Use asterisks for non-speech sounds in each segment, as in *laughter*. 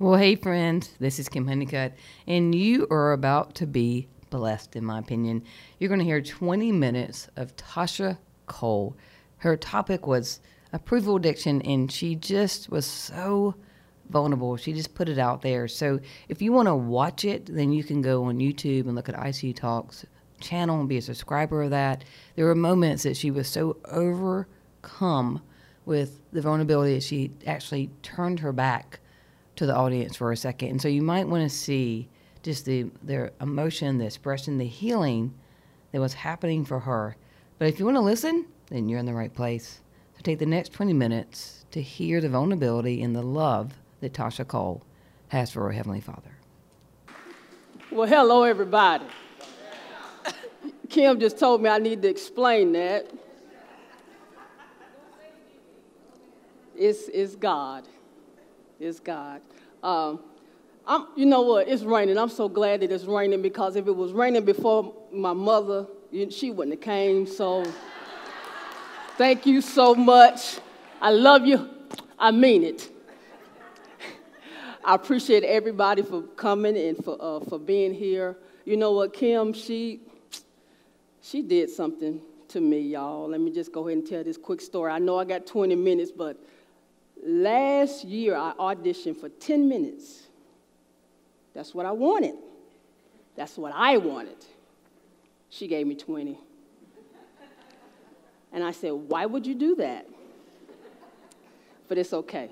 Well, hey, friends, this is Kim Honeycutt, and you are about to be blessed, in my opinion. You're going to hear 20 minutes of Tasha Cole. Her topic was approval addiction, and she just was so vulnerable. She just put it out there. So if you want to watch it, then you can go on YouTube and look at ICU Talks channel and be a subscriber of that. There were moments that she was so overcome with the vulnerability that she actually turned her back to the audience for a second. And so you might want to see just the their emotion, the expression, the healing that was happening for her. But if you want to listen, then you're in the right place. So take the next 20 minutes to hear the vulnerability and the love that Tasha Cole has for her Heavenly Father. Well, hello, everybody. Kim just told me I need to explain that. It's, it's God. It's God. Um, I'm, you know what? It's raining. I'm so glad that it's raining because if it was raining before my mother, she wouldn't have came. So thank you so much. I love you. I mean it. I appreciate everybody for coming and for, uh, for being here. You know what, Kim, she, she did something to me, y'all. Let me just go ahead and tell this quick story. I know I got 20 minutes, but last year I auditioned for 10 minutes. That's what I wanted. That's what I wanted. She gave me 20. And I said, Why would you do that? But it's okay.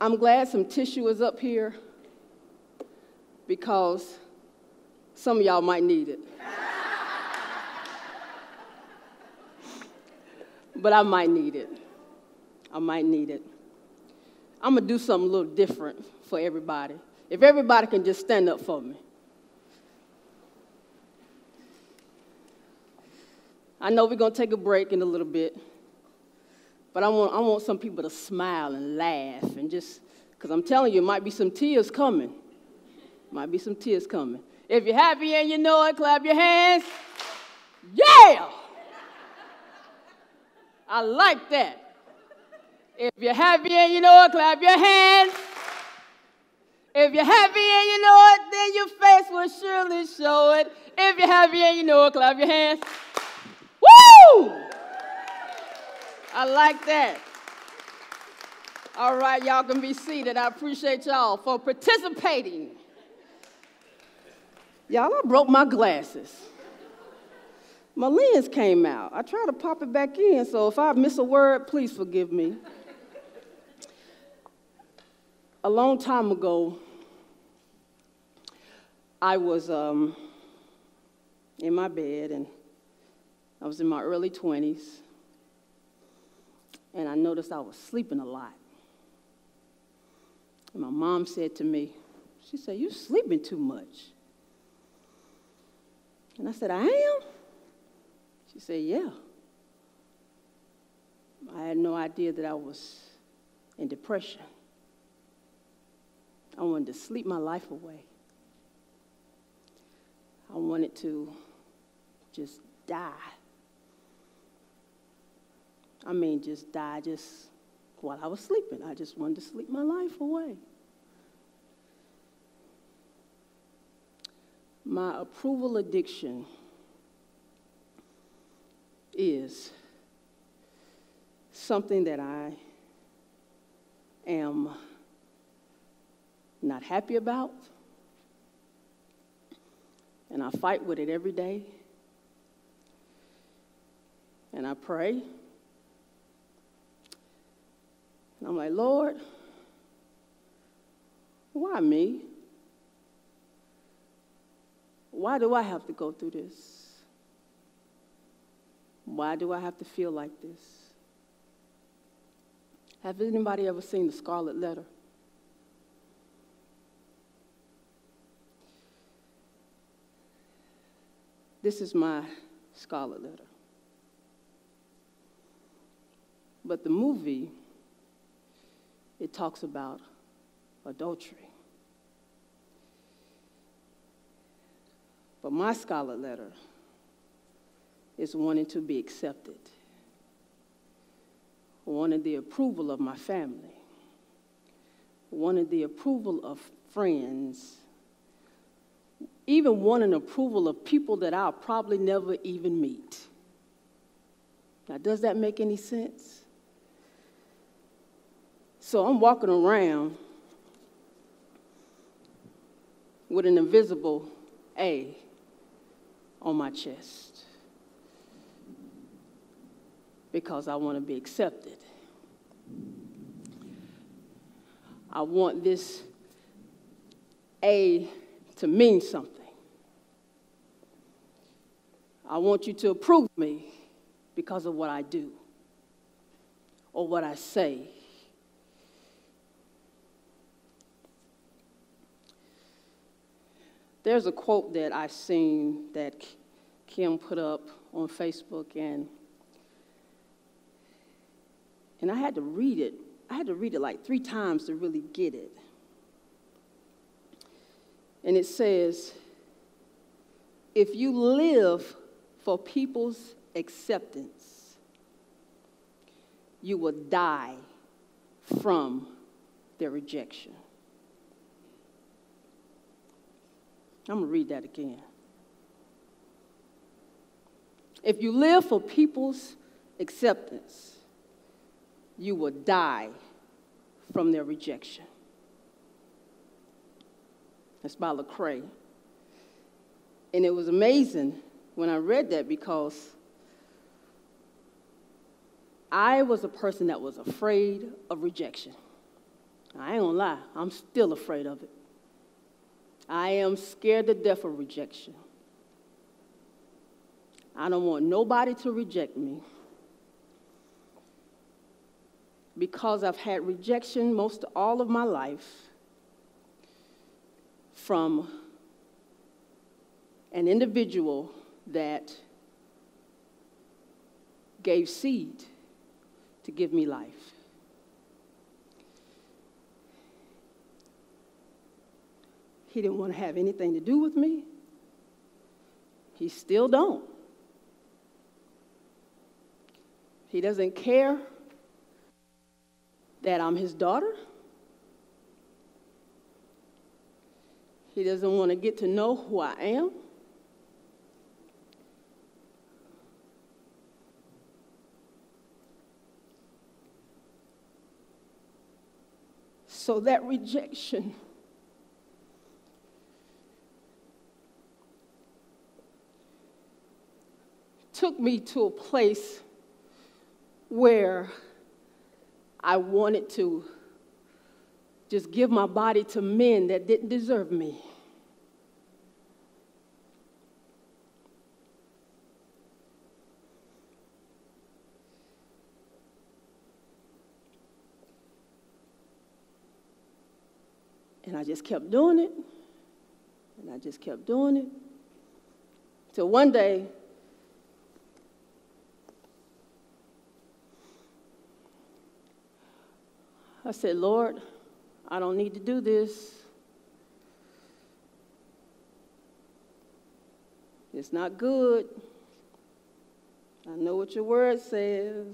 I'm glad some tissue is up here because some of y'all might need it. *laughs* but I might need it. I might need it. I'm gonna do something a little different for everybody. If everybody can just stand up for me. I know we're gonna take a break in a little bit, but I want, I want some people to smile and laugh and just, because I'm telling you, it might be some tears coming. Might be some tears coming. If you're happy and you know it, clap your hands. Yeah! I like that. If you're happy and you know it, clap your hands. If you're happy and you know it, then your face will surely show it. If you're happy and you know it, clap your hands. Woo! I like that. All right, y'all can be seated. I appreciate y'all for participating. Y'all, I broke my glasses. My lens came out. I tried to pop it back in, so if I miss a word, please forgive me a long time ago, I was um, in my bed and I was in my early 20s and I noticed I was sleeping a lot. And my mom said to me, she said, You're sleeping too much. And I said, I am? She said, Yeah. I had no idea that I was in depression. I wanted to sleep my life away. I wanted to just die. I mean, just die just while I was sleeping. I just wanted to sleep my life away. My approval addiction is something that I am not happy about. And I fight with it every day. And I pray. And I'm like, Lord, why me? Why do I have to go through this? Why do I have to feel like this? Have anybody ever seen the Scarlet Letter? This is my scarlet letter. But the movie, it talks about adultery. But my scarlet letter is wanting to be accepted, wanting the approval of my family, wanted the approval of friends, even wanting approval of people that I'll probably never even meet. Now, does that make any sense? So I'm walking around with an invisible A on my chest because I want to be accepted. I want this A to mean something. I want you to approve me because of what I do or what I say. There's a quote that I've seen that Kim put up on Facebook, and, and I had to read it. I had to read it like three times to really get it. And it says, if you live for people's acceptance, you will die from their rejection. I'm going to read that again. If you live for people's acceptance, you will die from their rejection. That's by Lecrae. And it was amazing when I read that because I was a person that was afraid of rejection. I ain't gonna lie, I'm still afraid of it. I am scared to death of rejection. I don't want nobody to reject me because I've had rejection most all of my life from an individual that gave seed to give me life. He didn't want to have anything to do with me. He still don't. He doesn't care that I'm his daughter. He doesn't want to get to know who I am. So that rejection took me to a place where I wanted to just give my body to men that didn't deserve me. And I just kept doing it, and I just kept doing it. Till one day, I said, Lord, I don't need to do this. It's not good. I know what your word says.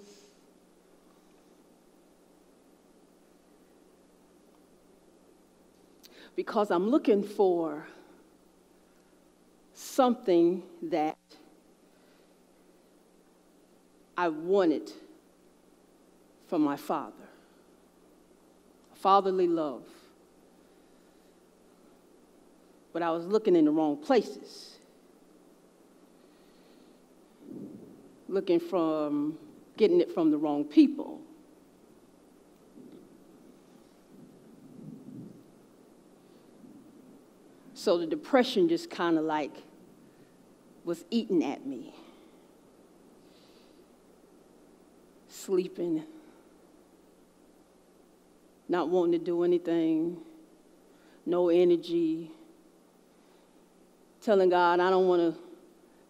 Because I'm looking for something that I wanted from my father fatherly love. But I was looking in the wrong places. Looking from, getting it from the wrong people. So the depression just kind of like was eating at me. Sleeping not wanting to do anything, no energy, telling God, I don't want to.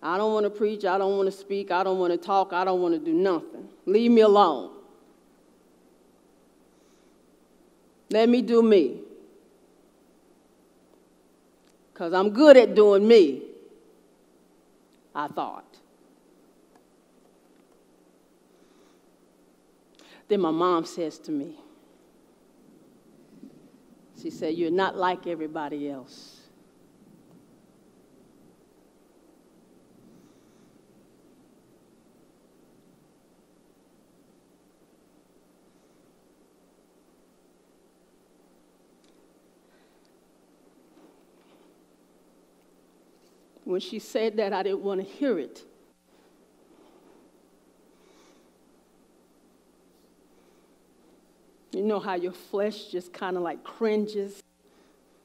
I don't want to preach. I don't want to speak. I don't want to talk. I don't want to do nothing. Leave me alone. Let me do me. Because I'm good at doing me, I thought. Then my mom says to me, She said, You're not like everybody else. When she said that, I didn't want to hear it. Know how your flesh just kind of like cringes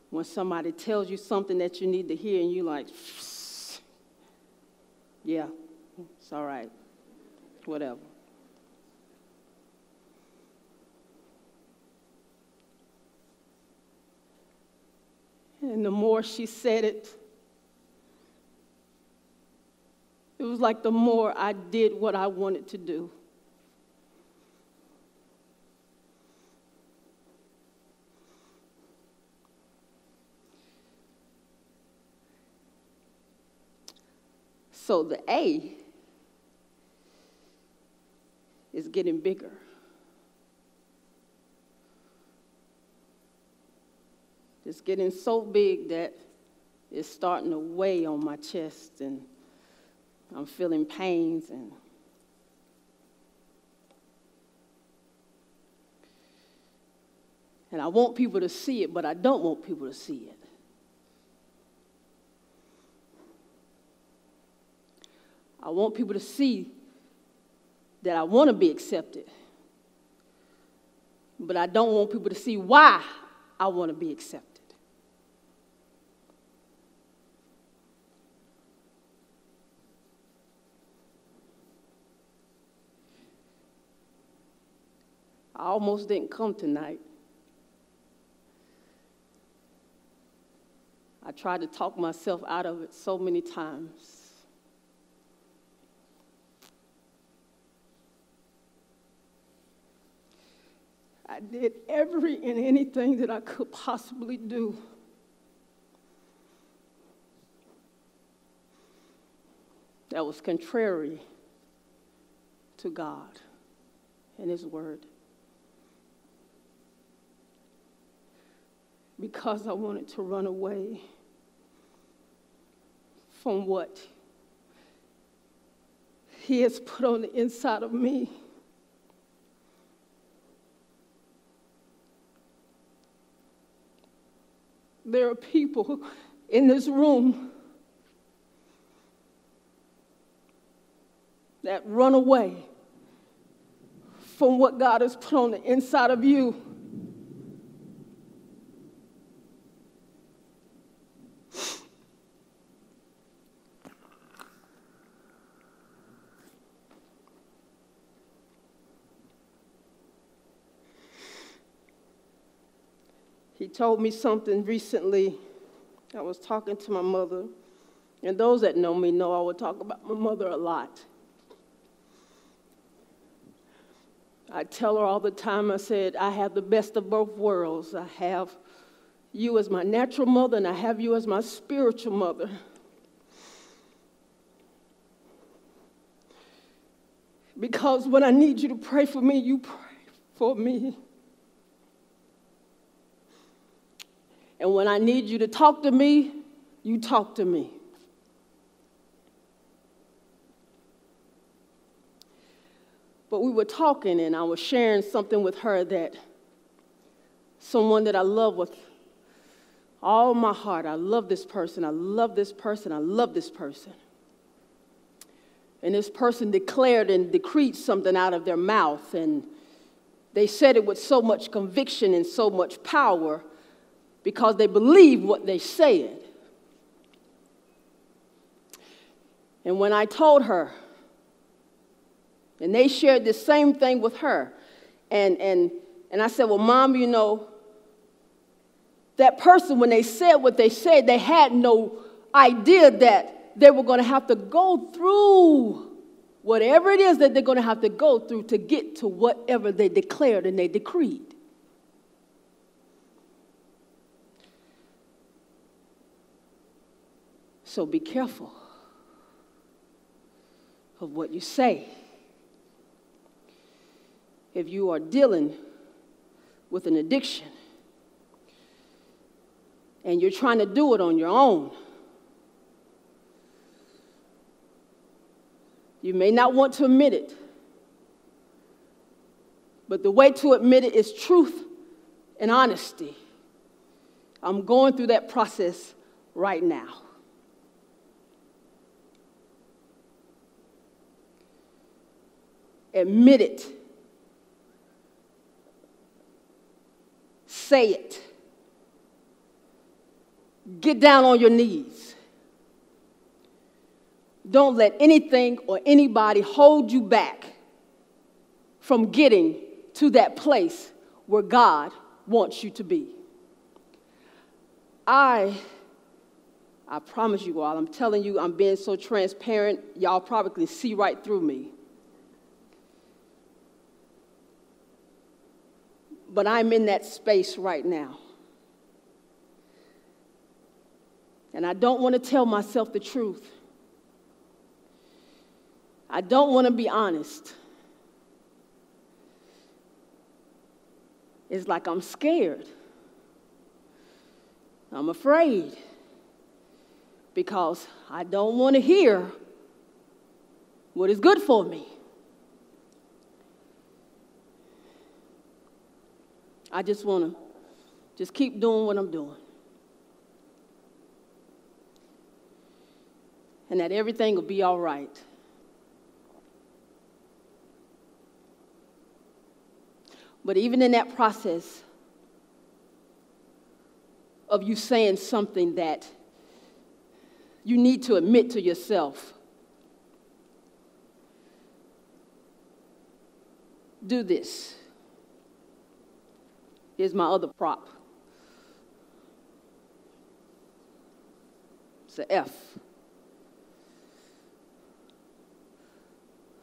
when somebody tells you something that you need to hear and you like, *sniffs* yeah, it's all right, whatever. And the more she said it, it was like the more I did what I wanted to do. So the A is getting bigger. It's getting so big that it's starting to weigh on my chest and I'm feeling pains and and I want people to see it, but I don't want people to see it. I want people to see that I want to be accepted. But I don't want people to see why I want to be accepted. I almost didn't come tonight. I tried to talk myself out of it so many times. I did every and anything that I could possibly do. That was contrary to God and His Word. Because I wanted to run away from what He has put on the inside of me. There are people in this room that run away from what God has put on the inside of you. Told me something recently. I was talking to my mother, and those that know me know I would talk about my mother a lot. I tell her all the time, I said, I have the best of both worlds. I have you as my natural mother, and I have you as my spiritual mother. Because when I need you to pray for me, you pray for me. And when I need you to talk to me, you talk to me. But we were talking, and I was sharing something with her that someone that I love with all my heart. I love this person. I love this person. I love this person. And this person declared and decreed something out of their mouth, and they said it with so much conviction and so much power because they believed what they said. And when I told her, and they shared the same thing with her, and, and, and I said, Well, mom, you know, that person, when they said what they said, they had no idea that they were going to have to go through whatever it is that they're going to have to go through to get to whatever they declared and they decreed. So be careful of what you say. If you are dealing with an addiction, and you're trying to do it on your own. You may not want to admit it, but the way to admit it is truth and honesty. I'm going through that process right now. Admit it. Say it. Get down on your knees. Don't let anything or anybody hold you back from getting to that place where God wants you to be. I I promise you all, I'm telling you, I'm being so transparent, y'all probably see right through me. But I'm in that space right now. And I don't want to tell myself the truth. I don't want to be honest. It's like I'm scared. I'm afraid because I don't want to hear what is good for me. I just want to just keep doing what I'm doing. And that everything will be all right. But even in that process of you saying something that you need to admit to yourself. Do this. Here's my other prop. It's an F.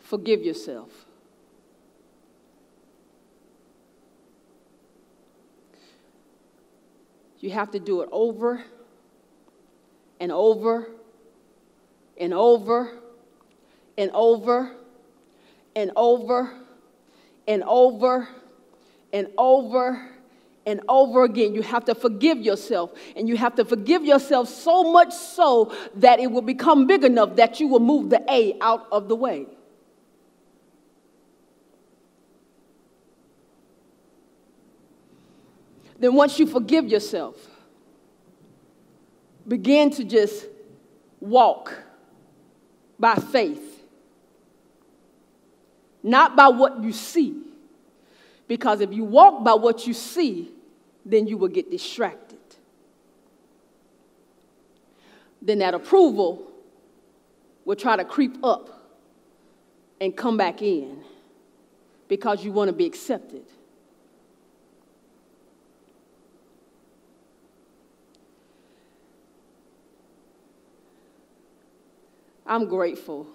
Forgive yourself. You have to do it over and over and over and over and over and over and over and over again. You have to forgive yourself, and you have to forgive yourself so much so that it will become big enough that you will move the A out of the way. Then, once you forgive yourself, begin to just walk by faith, not by what you see. Because if you walk by what you see, then you will get distracted. Then that approval will try to creep up and come back in because you want to be accepted. I'm grateful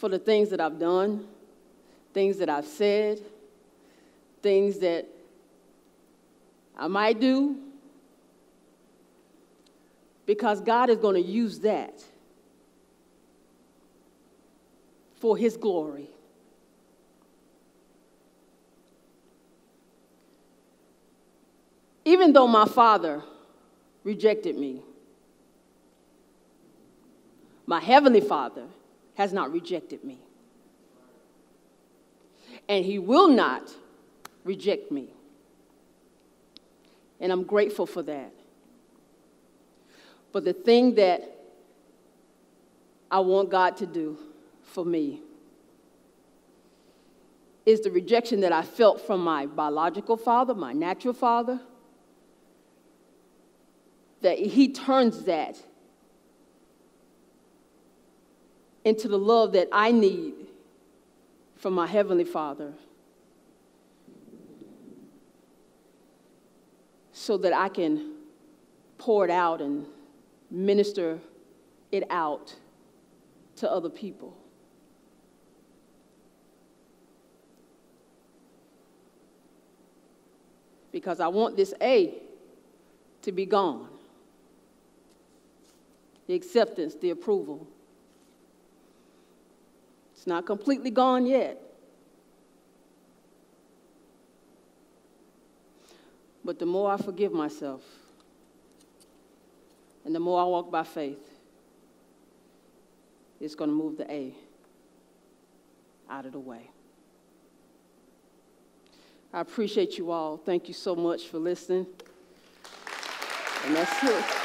for the things that I've done, things that I've said, things that I might do, because God is going to use that for His glory. Even though my father rejected me, my heavenly Father has not rejected me. And he will not reject me. And I'm grateful for that. But the thing that I want God to do for me is the rejection that I felt from my biological father, my natural father, that he turns that into the love that I need from my Heavenly Father so that I can pour it out and minister it out to other people. Because I want this A to be gone the acceptance, the approval. It's not completely gone yet. But the more I forgive myself, and the more I walk by faith, it's going to move the A out of the way. I appreciate you all. Thank you so much for listening. And that's it.